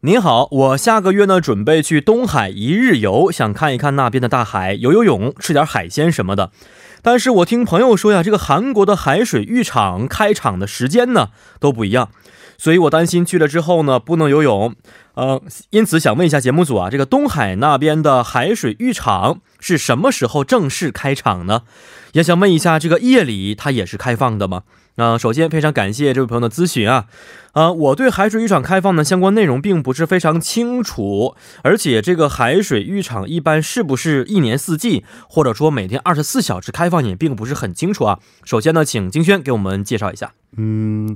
您好，我下个月呢准备去东海一日游，想看一看那边的大海，游游泳，吃点海鲜什么的。但是我听朋友说呀，这个韩国的海水浴场开场的时间呢都不一样，所以我担心去了之后呢不能游泳。呃，因此想问一下节目组啊，这个东海那边的海水浴场是什么时候正式开场呢？也想问一下，这个夜里它也是开放的吗？那首先非常感谢这位朋友的咨询啊，呃，我对海水浴场开放的相关内容并不是非常清楚，而且这个海水浴场一般是不是一年四季，或者说每天二十四小时开放也并不是很清楚啊。首先呢，请金轩给我们介绍一下。嗯，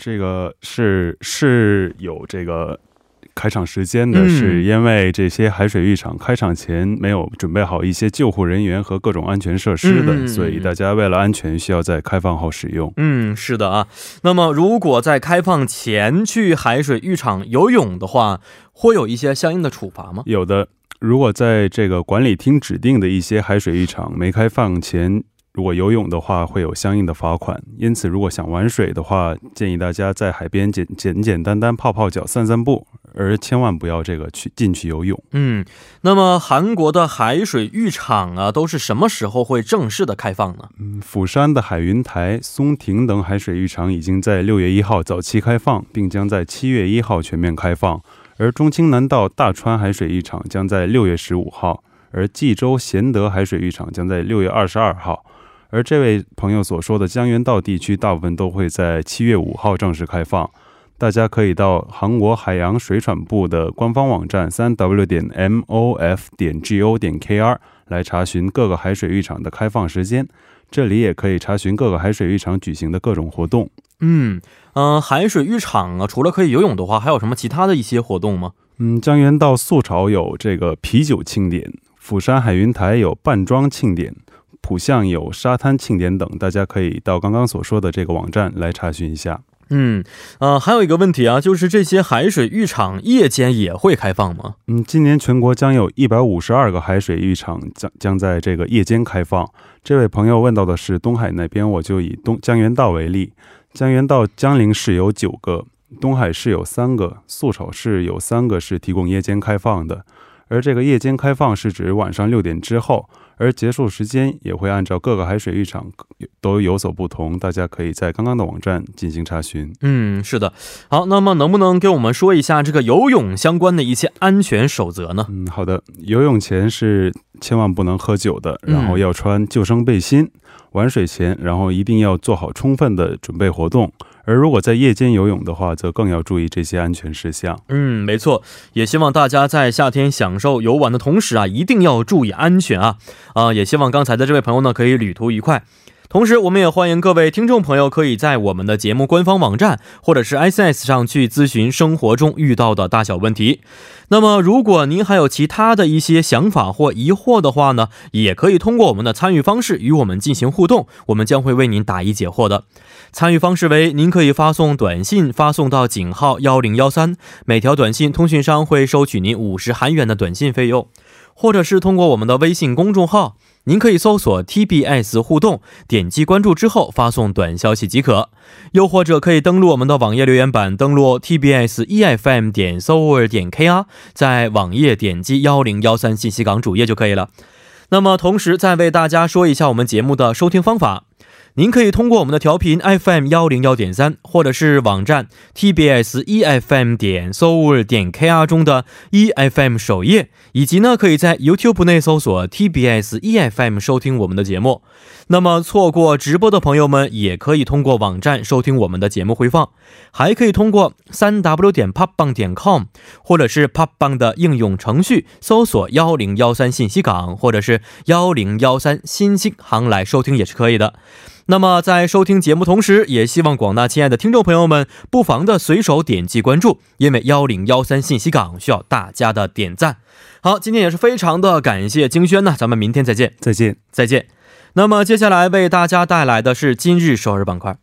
这个是是有这个。开场时间的是因为这些海水浴场开场前没有准备好一些救护人员和各种安全设施的，所以大家为了安全需要在开放后使用。嗯，是的啊。那么如果在开放前去海水浴场游泳的话，会有一些相应的处罚吗？有的。如果在这个管理厅指定的一些海水浴场没开放前，如果游泳的话，会有相应的罚款。因此，如果想玩水的话，建议大家在海边简简简单单泡泡脚、散散步。而千万不要这个去进去游泳。嗯，那么韩国的海水浴场啊，都是什么时候会正式的开放呢？嗯，釜山的海云台、松亭等海水浴场已经在六月一号早期开放，并将在七月一号全面开放。而中青南道大川海水浴场将在六月十五号，而济州贤德海水浴场将在六月二十二号。而这位朋友所说的江原道地区，大部分都会在七月五号正式开放。大家可以到韩国海洋水产部的官方网站三 w 点 m o f 点 g o 点 k r 来查询各个海水浴场的开放时间。这里也可以查询各个海水浴场举行的各种活动。嗯嗯，海水浴场啊，除了可以游泳的话，还有什么其他的一些活动吗？嗯，江原道素潮有这个啤酒庆典，釜山海云台有扮装庆典，浦项有沙滩庆典等。大家可以到刚刚所说的这个网站来查询一下。嗯，呃，还有一个问题啊，就是这些海水浴场夜间也会开放吗？嗯，今年全国将有一百五十二个海水浴场将将在这个夜间开放。这位朋友问到的是东海那边，我就以东江原道为例，江原道江陵市有九个，东海市有三个，素草市有三个是提供夜间开放的。而这个夜间开放是指晚上六点之后。而结束时间也会按照各个海水浴场都有所不同，大家可以在刚刚的网站进行查询。嗯，是的。好，那么能不能给我们说一下这个游泳相关的一些安全守则呢？嗯，好的。游泳前是千万不能喝酒的，然后要穿救生背心。玩水前，然后一定要做好充分的准备活动。而如果在夜间游泳的话，则更要注意这些安全事项。嗯，没错，也希望大家在夏天享受游玩的同时啊，一定要注意安全啊！啊，也希望刚才的这位朋友呢，可以旅途愉快。同时，我们也欢迎各位听众朋友可以在我们的节目官方网站或者是 S S 上去咨询生活中遇到的大小问题。那么，如果您还有其他的一些想法或疑惑的话呢，也可以通过我们的参与方式与我们进行互动，我们将会为您答疑解惑的。参与方式为：您可以发送短信发送到井号幺零幺三，每条短信通讯商会收取您五十韩元的短信费用，或者是通过我们的微信公众号。您可以搜索 TBS 互动，点击关注之后发送短消息即可；又或者可以登录我们的网页留言板，登录 TBS EFM 点 s o 点 KR，在网页点击幺零幺三信息港主页就可以了。那么，同时再为大家说一下我们节目的收听方法。您可以通过我们的调频 FM 幺零幺点三，或者是网站 TBS EFM 点 s o 点 KR 中的 EFM 首页，以及呢，可以在 YouTube 内搜索 TBS EFM 收听我们的节目。那么错过直播的朋友们，也可以通过网站收听我们的节目回放，还可以通过三 W 点 popbang 点 com，或者是 popbang 的应用程序搜索幺零幺三信息港，或者是幺零幺三新星行来收听也是可以的。那么，在收听节目同时，也希望广大亲爱的听众朋友们不妨的随手点击关注，因为幺零幺三信息港需要大家的点赞。好，今天也是非常的感谢金轩呢，咱们明天再见，再见，再见。那么接下来为大家带来的是今日首尔板块。